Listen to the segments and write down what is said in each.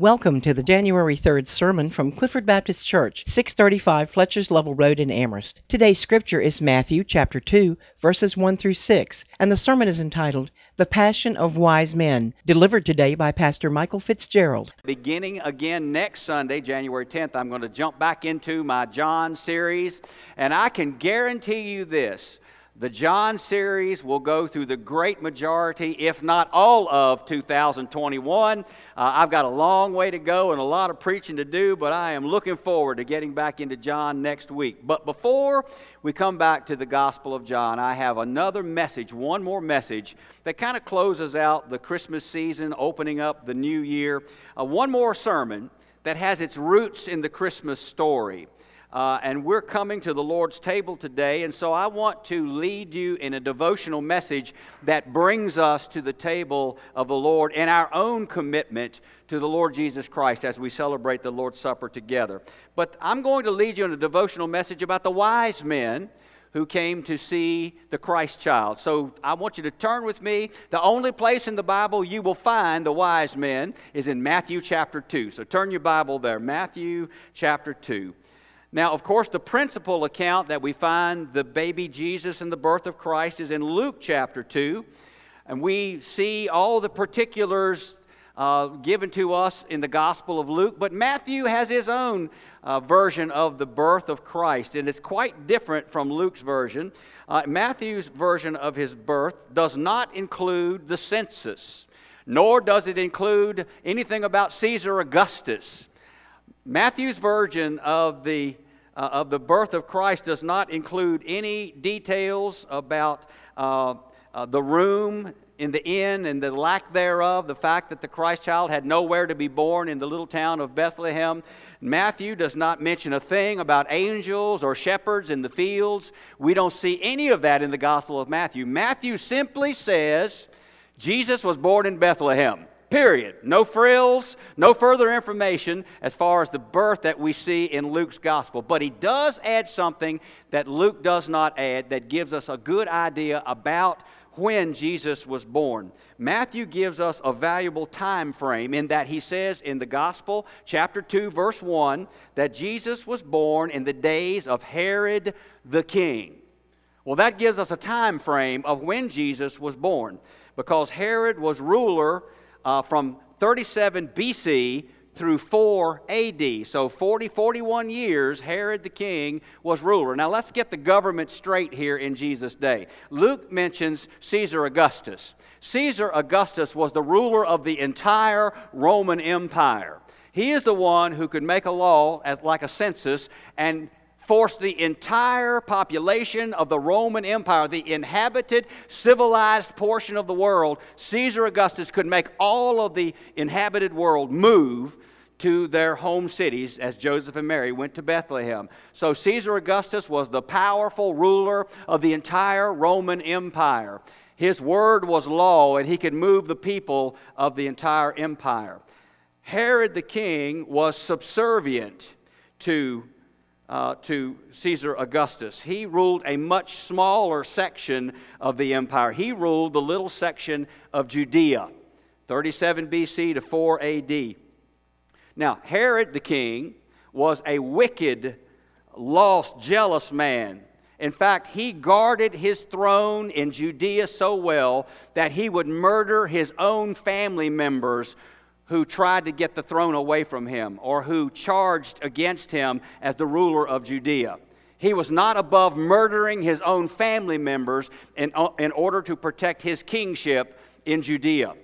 Welcome to the January 3rd sermon from Clifford Baptist Church, 635 Fletcher's Level Road in Amherst. Today's scripture is Matthew chapter 2, verses 1 through 6, and the sermon is entitled The Passion of Wise Men, delivered today by Pastor Michael Fitzgerald. Beginning again next Sunday, January 10th, I'm going to jump back into my John series, and I can guarantee you this the John series will go through the great majority, if not all of 2021. Uh, I've got a long way to go and a lot of preaching to do, but I am looking forward to getting back into John next week. But before we come back to the Gospel of John, I have another message, one more message that kind of closes out the Christmas season, opening up the new year. Uh, one more sermon that has its roots in the Christmas story. Uh, and we're coming to the Lord's table today, and so I want to lead you in a devotional message that brings us to the table of the Lord and our own commitment to the Lord Jesus Christ as we celebrate the Lord's Supper together. But I'm going to lead you in a devotional message about the wise men who came to see the Christ child. So I want you to turn with me. The only place in the Bible you will find the wise men is in Matthew chapter 2. So turn your Bible there, Matthew chapter 2. Now, of course, the principal account that we find the baby Jesus and the birth of Christ is in Luke chapter 2. And we see all the particulars uh, given to us in the Gospel of Luke. But Matthew has his own uh, version of the birth of Christ, and it's quite different from Luke's version. Uh, Matthew's version of his birth does not include the census, nor does it include anything about Caesar Augustus. Matthew's version of the, uh, of the birth of Christ does not include any details about uh, uh, the room in the inn and the lack thereof, the fact that the Christ child had nowhere to be born in the little town of Bethlehem. Matthew does not mention a thing about angels or shepherds in the fields. We don't see any of that in the Gospel of Matthew. Matthew simply says Jesus was born in Bethlehem. Period. No frills, no further information as far as the birth that we see in Luke's gospel. But he does add something that Luke does not add that gives us a good idea about when Jesus was born. Matthew gives us a valuable time frame in that he says in the gospel, chapter 2, verse 1, that Jesus was born in the days of Herod the king. Well, that gives us a time frame of when Jesus was born because Herod was ruler uh, from 37 BC through 4 AD. So 40, 41 years, Herod the king was ruler. Now let's get the government straight here in Jesus' day. Luke mentions Caesar Augustus. Caesar Augustus was the ruler of the entire Roman Empire. He is the one who could make a law as like a census and forced the entire population of the Roman Empire, the inhabited, civilized portion of the world, Caesar Augustus could make all of the inhabited world move to their home cities as Joseph and Mary went to Bethlehem. So Caesar Augustus was the powerful ruler of the entire Roman Empire. His word was law, and he could move the people of the entire empire. Herod the king was subservient to uh, to Caesar Augustus. He ruled a much smaller section of the empire. He ruled the little section of Judea, 37 BC to 4 AD. Now, Herod the king was a wicked, lost, jealous man. In fact, he guarded his throne in Judea so well that he would murder his own family members who tried to get the throne away from him or who charged against him as the ruler of Judea. He was not above murdering his own family members in, in order to protect his kingship in Judea.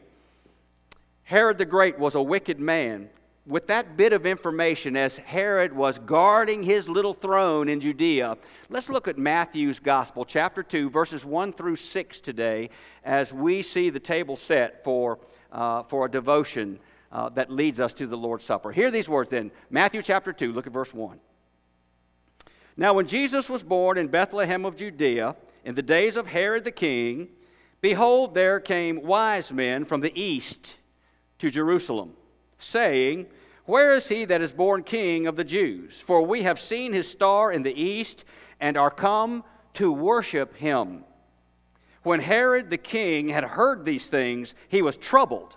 Herod the Great was a wicked man. With that bit of information, as Herod was guarding his little throne in Judea, let's look at Matthew's Gospel, chapter 2, verses 1 through 6 today, as we see the table set for, uh, for a devotion uh, that leads us to the Lord's Supper. Hear these words then Matthew chapter 2, look at verse 1. Now, when Jesus was born in Bethlehem of Judea, in the days of Herod the king, behold, there came wise men from the east to Jerusalem, saying, Where is he that is born king of the Jews? For we have seen his star in the east and are come to worship him. When Herod the king had heard these things, he was troubled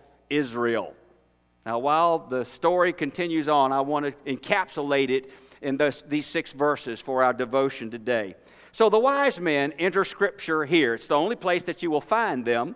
Israel. Now, while the story continues on, I want to encapsulate it in this, these six verses for our devotion today. So, the wise men enter Scripture here. It's the only place that you will find them.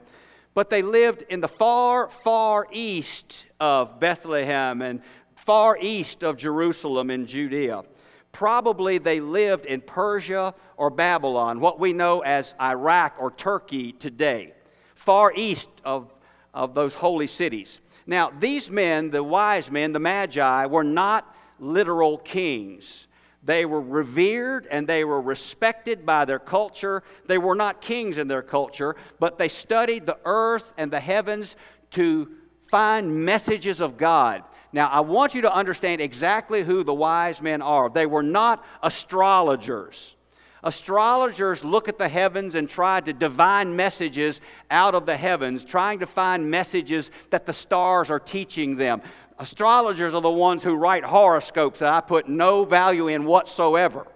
But they lived in the far, far east of Bethlehem and far east of Jerusalem in Judea. Probably they lived in Persia or Babylon, what we know as Iraq or Turkey today, far east of, of those holy cities. Now, these men, the wise men, the magi, were not literal kings. They were revered and they were respected by their culture. They were not kings in their culture, but they studied the earth and the heavens to find messages of God. Now, I want you to understand exactly who the wise men are. They were not astrologers. Astrologers look at the heavens and try to divine messages out of the heavens, trying to find messages that the stars are teaching them. Astrologers are the ones who write horoscopes that I put no value in whatsoever.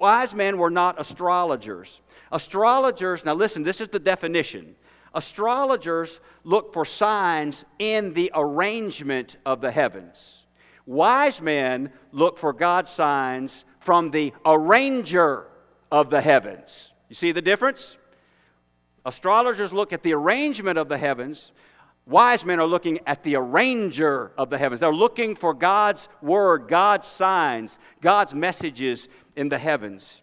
Wise men were not astrologers. Astrologers, now listen, this is the definition. Astrologers look for signs in the arrangement of the heavens. Wise men look for God's signs from the arranger of the heavens. You see the difference? Astrologers look at the arrangement of the heavens. Wise men are looking at the arranger of the heavens. They're looking for God's word, God's signs, God's messages in the heavens.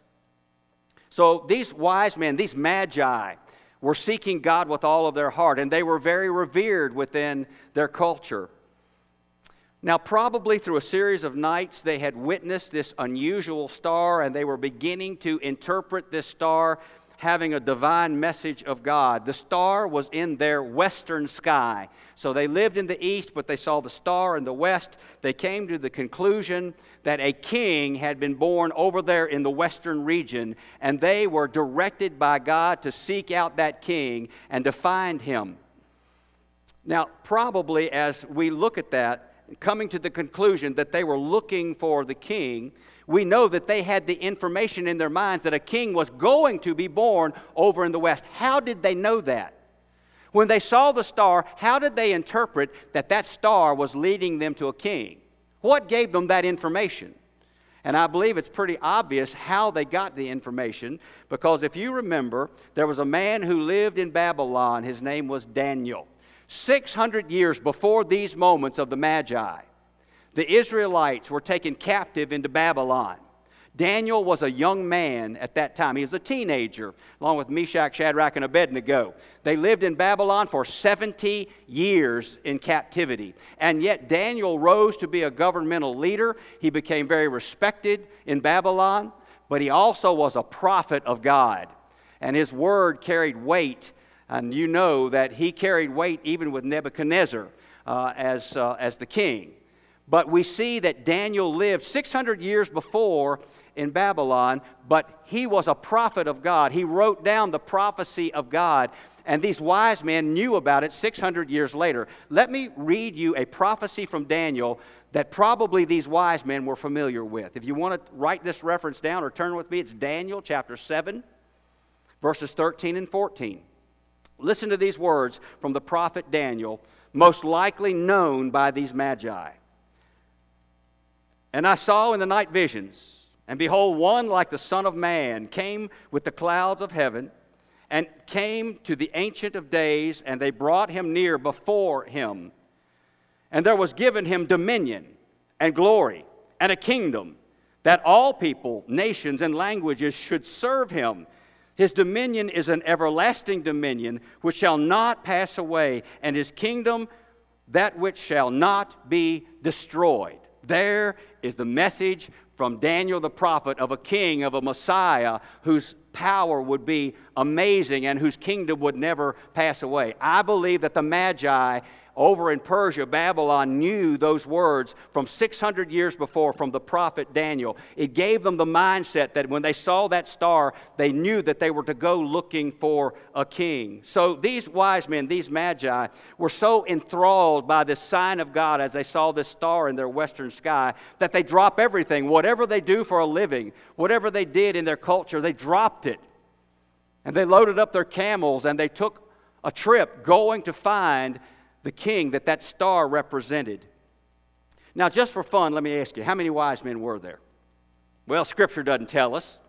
So these wise men, these magi, were seeking God with all of their heart, and they were very revered within their culture. Now, probably through a series of nights, they had witnessed this unusual star and they were beginning to interpret this star having a divine message of God. The star was in their western sky. So they lived in the east, but they saw the star in the west. They came to the conclusion that a king had been born over there in the western region, and they were directed by God to seek out that king and to find him. Now, probably as we look at that, coming to the conclusion that they were looking for the king, we know that they had the information in their minds that a king was going to be born over in the west. How did they know that? When they saw the star, how did they interpret that that star was leading them to a king? What gave them that information? And I believe it's pretty obvious how they got the information because if you remember, there was a man who lived in Babylon. His name was Daniel. 600 years before these moments of the Magi, the Israelites were taken captive into Babylon. Daniel was a young man at that time. He was a teenager, along with Meshach, Shadrach, and Abednego. They lived in Babylon for 70 years in captivity. And yet, Daniel rose to be a governmental leader. He became very respected in Babylon, but he also was a prophet of God. And his word carried weight and you know that he carried weight even with Nebuchadnezzar uh, as, uh, as the king. But we see that Daniel lived 600 years before in Babylon, but he was a prophet of God. He wrote down the prophecy of God, and these wise men knew about it 600 years later. Let me read you a prophecy from Daniel that probably these wise men were familiar with. If you want to write this reference down or turn with me, it's Daniel chapter 7, verses 13 and 14. Listen to these words from the prophet Daniel, most likely known by these magi. And I saw in the night visions, and behold, one like the Son of Man came with the clouds of heaven, and came to the Ancient of Days, and they brought him near before him. And there was given him dominion and glory and a kingdom that all people, nations, and languages should serve him. His dominion is an everlasting dominion which shall not pass away, and his kingdom that which shall not be destroyed. There is the message from Daniel the prophet of a king, of a Messiah whose power would be amazing and whose kingdom would never pass away. I believe that the Magi over in Persia, Babylon knew those words from 600 years before from the prophet Daniel. It gave them the mindset that when they saw that star, they knew that they were to go looking for a king. So these wise men, these magi, were so enthralled by this sign of God as they saw this star in their western sky that they drop everything. Whatever they do for a living, whatever they did in their culture, they dropped it. And they loaded up their camels and they took a trip going to find the king that that star represented. Now, just for fun, let me ask you how many wise men were there? Well, Scripture doesn't tell us.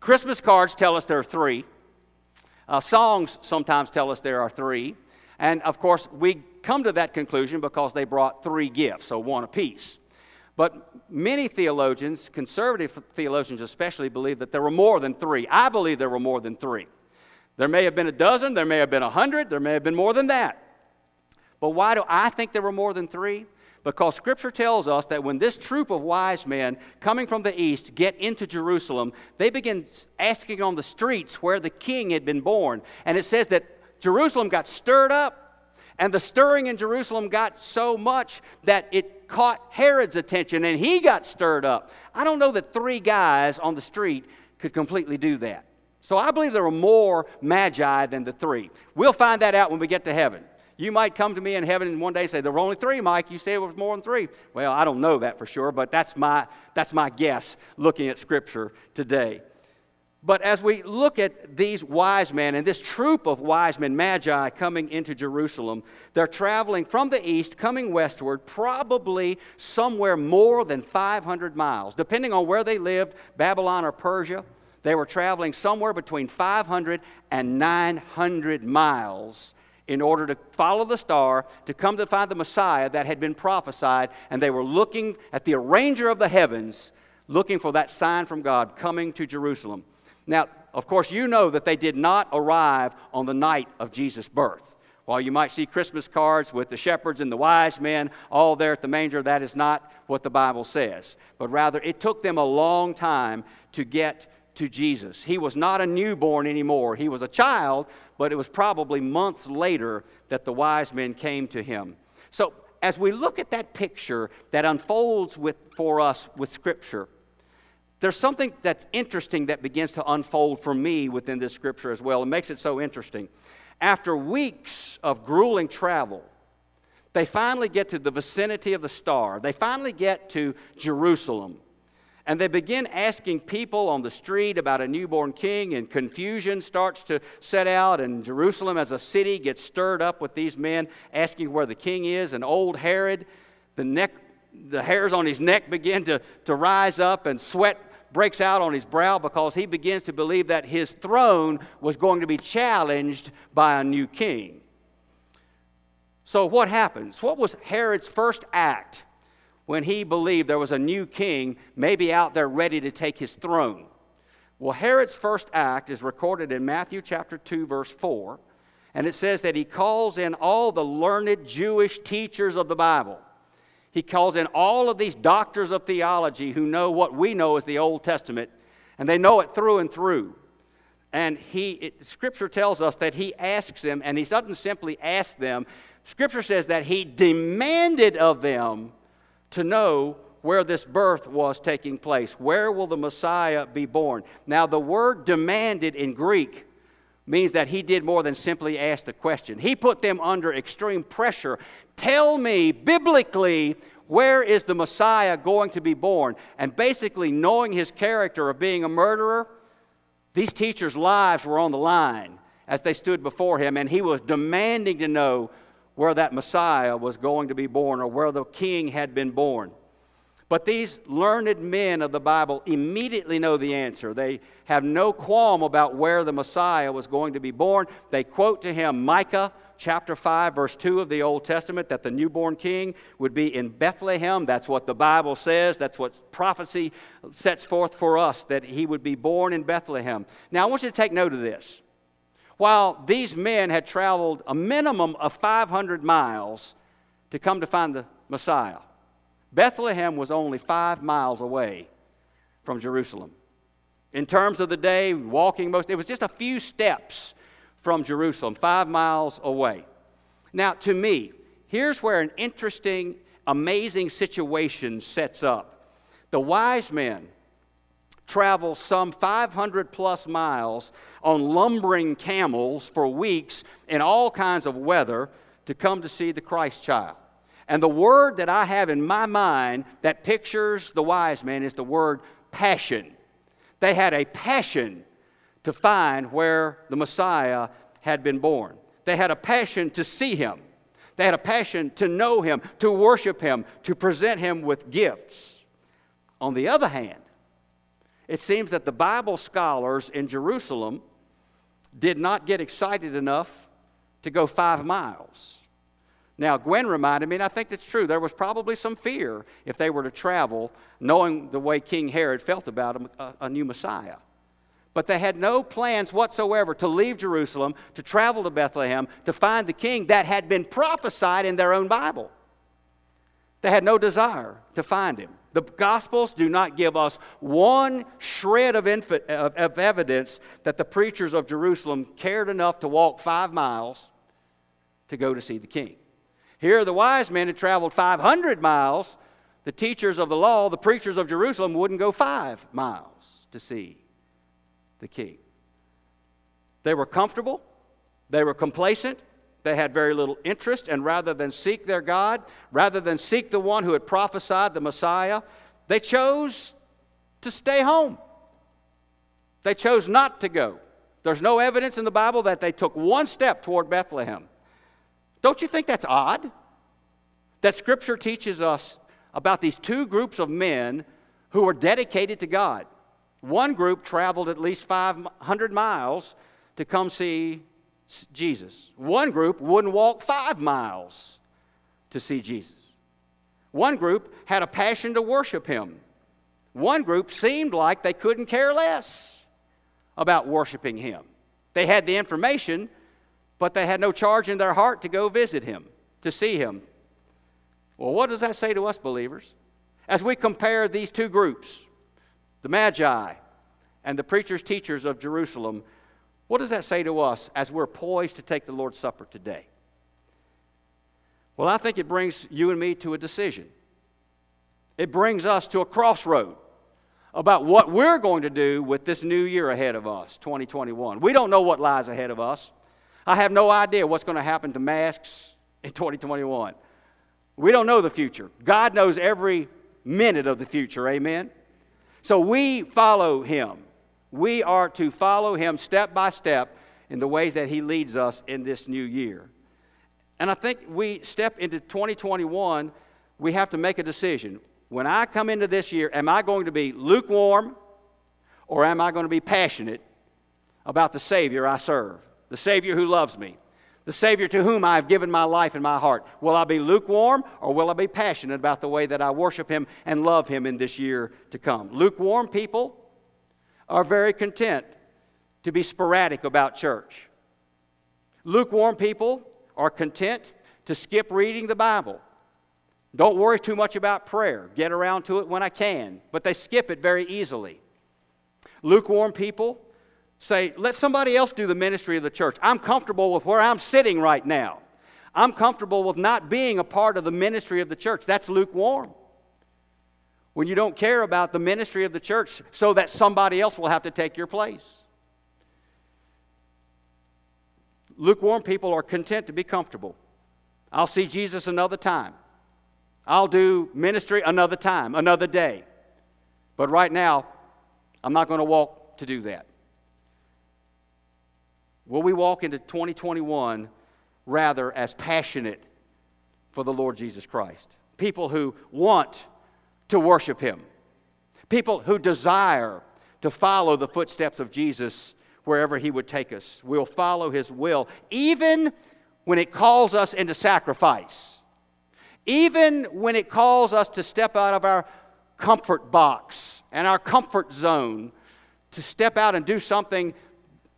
Christmas cards tell us there are three. Uh, songs sometimes tell us there are three. And of course, we come to that conclusion because they brought three gifts, so one apiece. But many theologians, conservative theologians especially, believe that there were more than three. I believe there were more than three. There may have been a dozen, there may have been a hundred, there may have been more than that. But why do I think there were more than three? Because Scripture tells us that when this troop of wise men coming from the east get into Jerusalem, they begin asking on the streets where the king had been born. And it says that Jerusalem got stirred up. And the stirring in Jerusalem got so much that it caught Herod's attention and he got stirred up. I don't know that three guys on the street could completely do that. So I believe there were more magi than the three. We'll find that out when we get to heaven. You might come to me in heaven one day and say, There were only three, Mike. You said it was more than three. Well, I don't know that for sure, but that's my, that's my guess looking at Scripture today. But as we look at these wise men and this troop of wise men, magi, coming into Jerusalem, they're traveling from the east, coming westward, probably somewhere more than 500 miles, depending on where they lived, Babylon or Persia. They were traveling somewhere between 500 and 900 miles in order to follow the star to come to find the Messiah that had been prophesied, and they were looking at the arranger of the heavens, looking for that sign from God coming to Jerusalem. Now, of course, you know that they did not arrive on the night of Jesus' birth. While you might see Christmas cards with the shepherds and the wise men all there at the manger, that is not what the Bible says. But rather, it took them a long time to get to Jesus. He was not a newborn anymore. He was a child, but it was probably months later that the wise men came to him. So, as we look at that picture that unfolds with, for us with Scripture, there's something that's interesting that begins to unfold for me within this Scripture as well. It makes it so interesting. After weeks of grueling travel, they finally get to the vicinity of the star. They finally get to Jerusalem. And they begin asking people on the street about a newborn king, and confusion starts to set out. And Jerusalem, as a city, gets stirred up with these men asking where the king is. And old Herod, the, neck, the hairs on his neck begin to, to rise up, and sweat breaks out on his brow because he begins to believe that his throne was going to be challenged by a new king. So, what happens? What was Herod's first act? When he believed there was a new king maybe out there ready to take his throne. Well, Herod's first act is recorded in Matthew chapter 2, verse 4, and it says that he calls in all the learned Jewish teachers of the Bible. He calls in all of these doctors of theology who know what we know as the Old Testament, and they know it through and through. And he, it, Scripture tells us that he asks them, and he doesn't simply ask them. Scripture says that he demanded of them to know where this birth was taking place. Where will the Messiah be born? Now, the word demanded in Greek means that he did more than simply ask the question. He put them under extreme pressure. Tell me, biblically, where is the Messiah going to be born? And basically, knowing his character of being a murderer, these teachers' lives were on the line as they stood before him, and he was demanding to know where that Messiah was going to be born or where the king had been born. But these learned men of the Bible immediately know the answer. They have no qualm about where the Messiah was going to be born. They quote to him Micah chapter 5, verse 2 of the Old Testament, that the newborn king would be in Bethlehem. That's what the Bible says. That's what prophecy sets forth for us, that he would be born in Bethlehem. Now, I want you to take note of this while these men had traveled a minimum of 500 miles to come to find the Messiah. Bethlehem was only five miles away from Jerusalem. In terms of the day, walking most, it was just a few steps from Jerusalem, five miles away. Now, to me, here's where an interesting, amazing situation sets up. The wise men travel some 500 plus miles on lumbering camels for weeks in all kinds of weather to come to see the Christ child. And the word that I have in my mind that pictures the wise men is the word passion. They had a passion to find where the Messiah had been born. They had a passion to see him. They had a passion to know him, to worship him, to present him with gifts. On the other hand, it seems that the Bible scholars in Jerusalem did not get excited enough to go five miles. Now, Gwen reminded me, and I think that's true, there was probably some fear if they were to travel, knowing the way King Herod felt about a, a new Messiah. But they had no plans whatsoever to leave Jerusalem, to travel to Bethlehem, to find the king that had been prophesied in their own Bible. They had no desire to find him. The Gospels do not give us one shred of, inf- of, evidence that the preachers of Jerusalem cared enough to walk five miles to go to see the king. Here, the wise men had traveled 500 miles. The teachers of the law, the preachers of Jerusalem, wouldn't go five miles to see the king. They were comfortable, they were complacent, they had very little interest, and rather than seek their God, rather than seek the one who had prophesied the Messiah, they chose to stay home. They chose not to go. There's no evidence in the Bible that they took one step toward Bethlehem. Don't you think that's odd? That Scripture teaches us about these two groups of men who were dedicated to God. One group traveled at least 500 miles to come see Jesus. One group wouldn't walk five miles to see Jesus. One group had a passion to worship him. One group seemed like they couldn't care less about worshiping him. They had the information, but they had no charge in their heart to go visit him, to see him. Well, what does that say to us believers? As we compare these two groups, the Magi, and the preachers, teachers of Jerusalem, what does that say to us as we're poised to take the Lord's Supper today? Well, I think it brings you and me to a decision. It brings us to a crossroad about what we're going to do with this new year ahead of us, 2021. We don't know what lies ahead of us. I have no idea what's going to happen to masks in 2021. We don't know the future. God knows every minute of the future. Amen. So we follow him. We are to follow him step by step in the ways that he leads us in this new year. And I think we step into 2021, we have to make a decision. When I come into this year, am I going to be lukewarm or am I going to be passionate about the Savior I serve, the Savior who loves me? the Savior to whom I have given my life and my heart? Will I be lukewarm or will I be passionate about the way that I worship Him and love Him in this year to come? Lukewarm people are very content to be sporadic about church. Lukewarm people are content to skip reading the Bible. Don't worry too much about prayer. Get around to it when I can, but they skip it very easily. Lukewarm people say, let somebody else do the ministry of the church. I'm comfortable with where I'm sitting right now. I'm comfortable with not being a part of the ministry of the church. That's lukewarm. When you don't care about the ministry of the church so that somebody else will have to take your place. Lukewarm people are content to be comfortable. I'll see Jesus another time. I'll do ministry another time, another day. But right now, I'm not going to walk to do that. Will we walk into 2021 rather as passionate for the Lord Jesus Christ? People who want to worship Him, people who desire to follow the footsteps of Jesus wherever He would take us. We'll follow His will, even when it calls us into sacrifice, even when it calls us to step out of our comfort box and our comfort zone, to step out and do something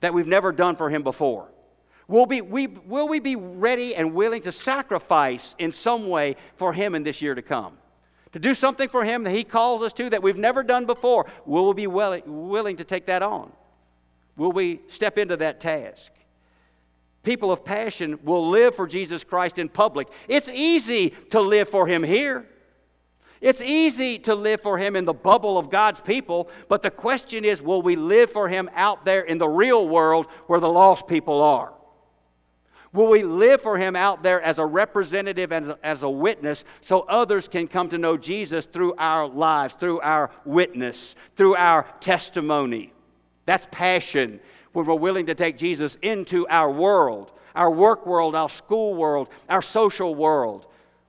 that we've never done for Him before? Will, be, we, will we be ready and willing to sacrifice in some way for Him in this year to come? To do something for Him that He calls us to that we've never done before, will we be willing, willing to take that on? Will we step into that task? People of passion will live for Jesus Christ in public. It's easy to live for Him here. It's easy to live for Him in the bubble of God's people, but the question is will we live for Him out there in the real world where the lost people are? Will we live for Him out there as a representative, as a, as a witness, so others can come to know Jesus through our lives, through our witness, through our testimony? That's passion when we're willing to take Jesus into our world, our work world, our school world, our social world.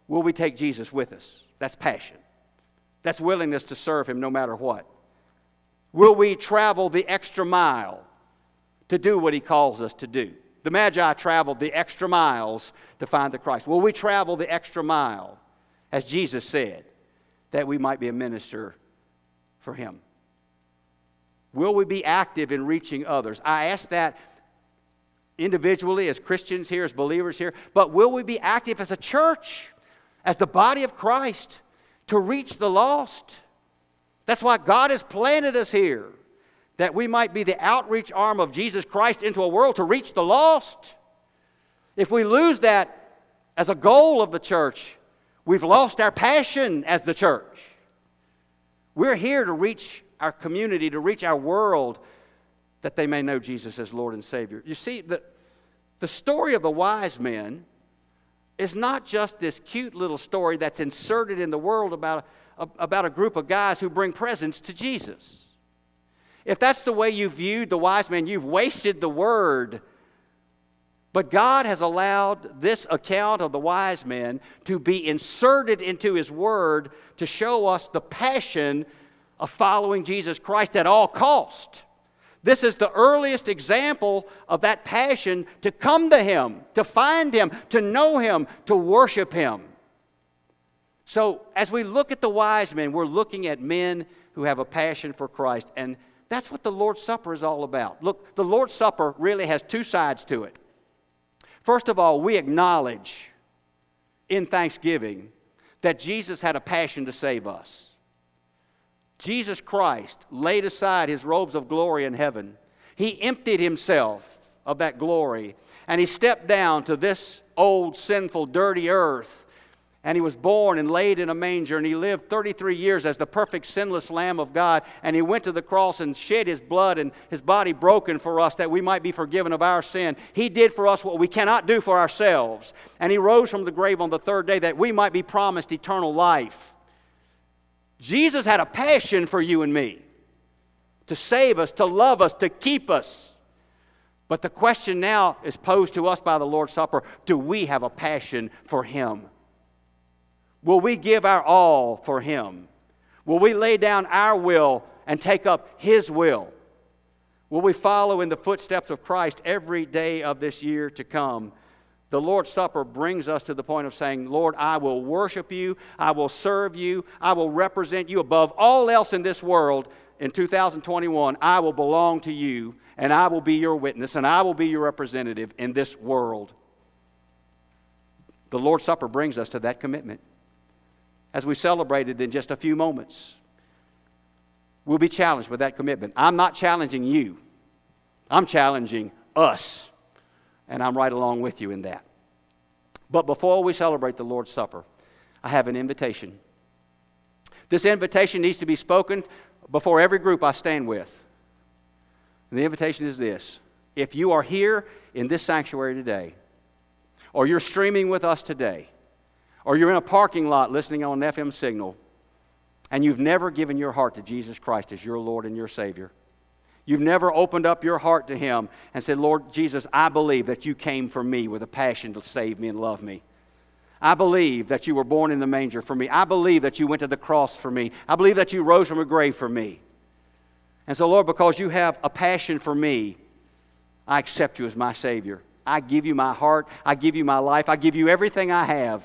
Will we take Jesus with us? That's passion. That's willingness to serve Him no matter what. Will we travel the extra mile to do what He calls us to do? The Magi traveled the extra miles to find the Christ. Will we travel the extra mile, as Jesus said, that we might be a minister for Him? Will we be active in reaching others? I ask that individually as Christians here, as believers here, but will we be active as a church, as the body of Christ, to reach the lost? That's why God has planted us here that we might be the outreach arm of Jesus Christ into a world to reach the lost. If we lose that as a goal of the church, we've lost our passion as the church. We're here to reach our community, to reach our world, that they may know Jesus as Lord and Savior. You see, the, the story of the wise men is not just this cute little story that's inserted in the world about a, about a group of guys who bring presents to Jesus. If that's the way you viewed the wise men, you've wasted the word. But God has allowed this account of the wise men to be inserted into His Word to show us the passion of following Jesus Christ at all cost. This is the earliest example of that passion to come to Him, to find Him, to know Him, to worship Him. So, as we look at the wise men, we're looking at men who have a passion for Christ. And that's what the Lord's Supper is all about. Look, the Lord's Supper really has two sides to it. First of all, we acknowledge in thanksgiving that Jesus had a passion to save us. Jesus Christ laid aside his robes of glory in heaven. He emptied himself of that glory and he stepped down to this old, sinful, dirty earth and he was born and laid in a manger, and he lived 33 years as the perfect, sinless Lamb of God. And he went to the cross and shed his blood and his body broken for us that we might be forgiven of our sin. He did for us what we cannot do for ourselves. And he rose from the grave on the third day that we might be promised eternal life. Jesus had a passion for you and me to save us, to love us, to keep us. But the question now is posed to us by the Lord's Supper do we have a passion for him? Will we give our all for Him? Will we lay down our will and take up His will? Will we follow in the footsteps of Christ every day of this year to come? The Lord's Supper brings us to the point of saying, Lord, I will worship you, I will serve you, I will represent you above all else in this world. In 2021, I will belong to you, and I will be your witness, and I will be your representative in this world. The Lord's Supper brings us to that commitment as we celebrated in just a few moments. We'll be challenged with that commitment. I'm not challenging you, I'm challenging us. And I'm right along with you in that. But before we celebrate the Lord's Supper, I have an invitation. This invitation needs to be spoken before every group I stand with. And the invitation is this if you are here in this sanctuary today, or you're streaming with us today, or you're in a parking lot listening on an FM signal, and you've never given your heart to Jesus Christ as your Lord and your Savior. You've never opened up your heart to Him and said, Lord Jesus, I believe that you came for me with a passion to save me and love me. I believe that you were born in the manger for me. I believe that you went to the cross for me. I believe that you rose from a grave for me. And so, Lord, because you have a passion for me, I accept you as my Savior. I give you my heart. I give you my life. I give you everything I have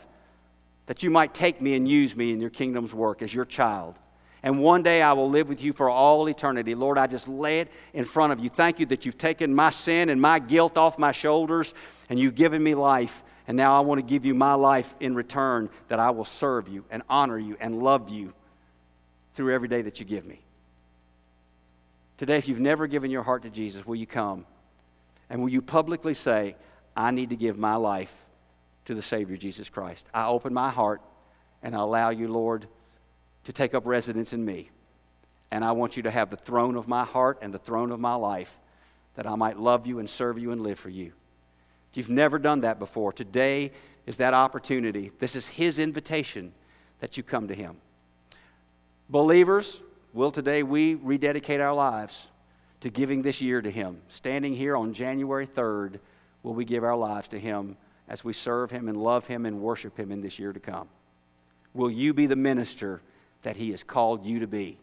that you might take me and use me in your kingdom's work as your child. And one day I will live with you for all eternity. Lord, I just lay it in front of you. Thank you that you've taken my sin and my guilt off my shoulders and you've given me life. And now I want to give you my life in return that I will serve you and honor you and love you through every day that you give me. Today, if you've never given your heart to Jesus, will you come? And will you publicly say, I need to give my life to the Savior Jesus Christ. I open my heart and I allow you, Lord, to take up residence in me. And I want you to have the throne of my heart and the throne of my life that I might love you and serve you and live for you. If you've never done that before, today is that opportunity. This is His invitation that you come to Him. Believers, will today we rededicate our lives to giving this year to Him. Standing here on January 3rd, will we give our lives to Him as we serve Him and love Him and worship Him in this year to come? Will you be the minister that He has called you to be?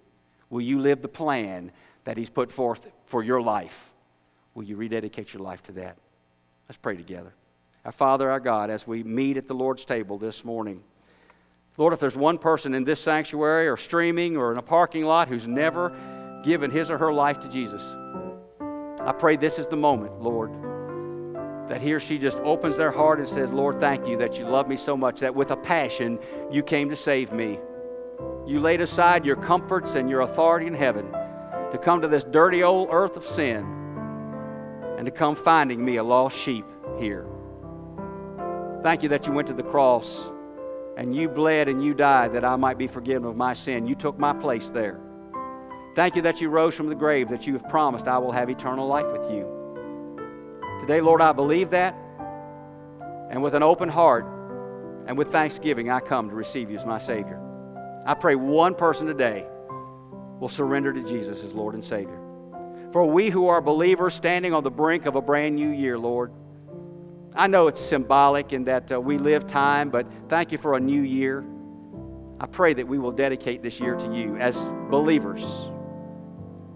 Will you live the plan that He's put forth for your life? Will you rededicate your life to that? Let's pray together. Our Father, our God, as we meet at the Lord's table this morning, Lord, if there's one person in this sanctuary or streaming or in a parking lot who's never given his or her life to Jesus, I pray this is the moment, Lord, that he or she just opens their heart and says, Lord, thank you that you love me so much, that with a passion you came to save me. You laid aside your comforts and your authority in heaven to come to this dirty old earth of sin and to come finding me, a lost sheep, here. Thank you that you went to the cross and you bled and you died that I might be forgiven of my sin. You took my place there. Thank you that you rose from the grave, that you have promised I will have eternal life with you. Today, Lord, I believe that. And with an open heart and with thanksgiving, I come to receive you as my Savior. I pray one person today will surrender to Jesus as Lord and Savior. For we who are believers standing on the brink of a brand new year, Lord, I know it's symbolic in that uh, we live time, but thank you for a new year. I pray that we will dedicate this year to you as believers.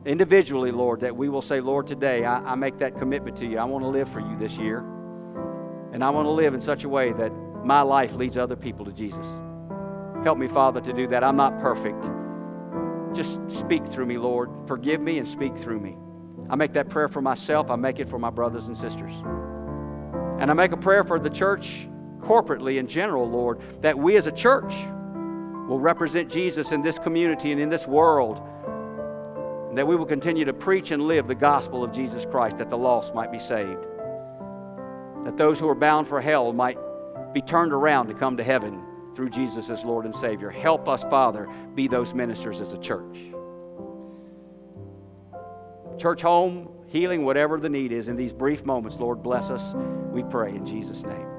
Individually, Lord, that we will say, Lord, today I, I make that commitment to you. I want to live for you this year. And I want to live in such a way that my life leads other people to Jesus. Help me, Father, to do that. I'm not perfect. Just speak through me, Lord. Forgive me and speak through me. I make that prayer for myself. I make it for my brothers and sisters. And I make a prayer for the church corporately in general, Lord, that we as a church will represent Jesus in this community and in this world. That we will continue to preach and live the gospel of Jesus Christ, that the lost might be saved. That those who are bound for hell might be turned around to come to heaven through Jesus as Lord and Savior. Help us, Father, be those ministers as a church. Church home, healing, whatever the need is in these brief moments, Lord, bless us. We pray in Jesus' name.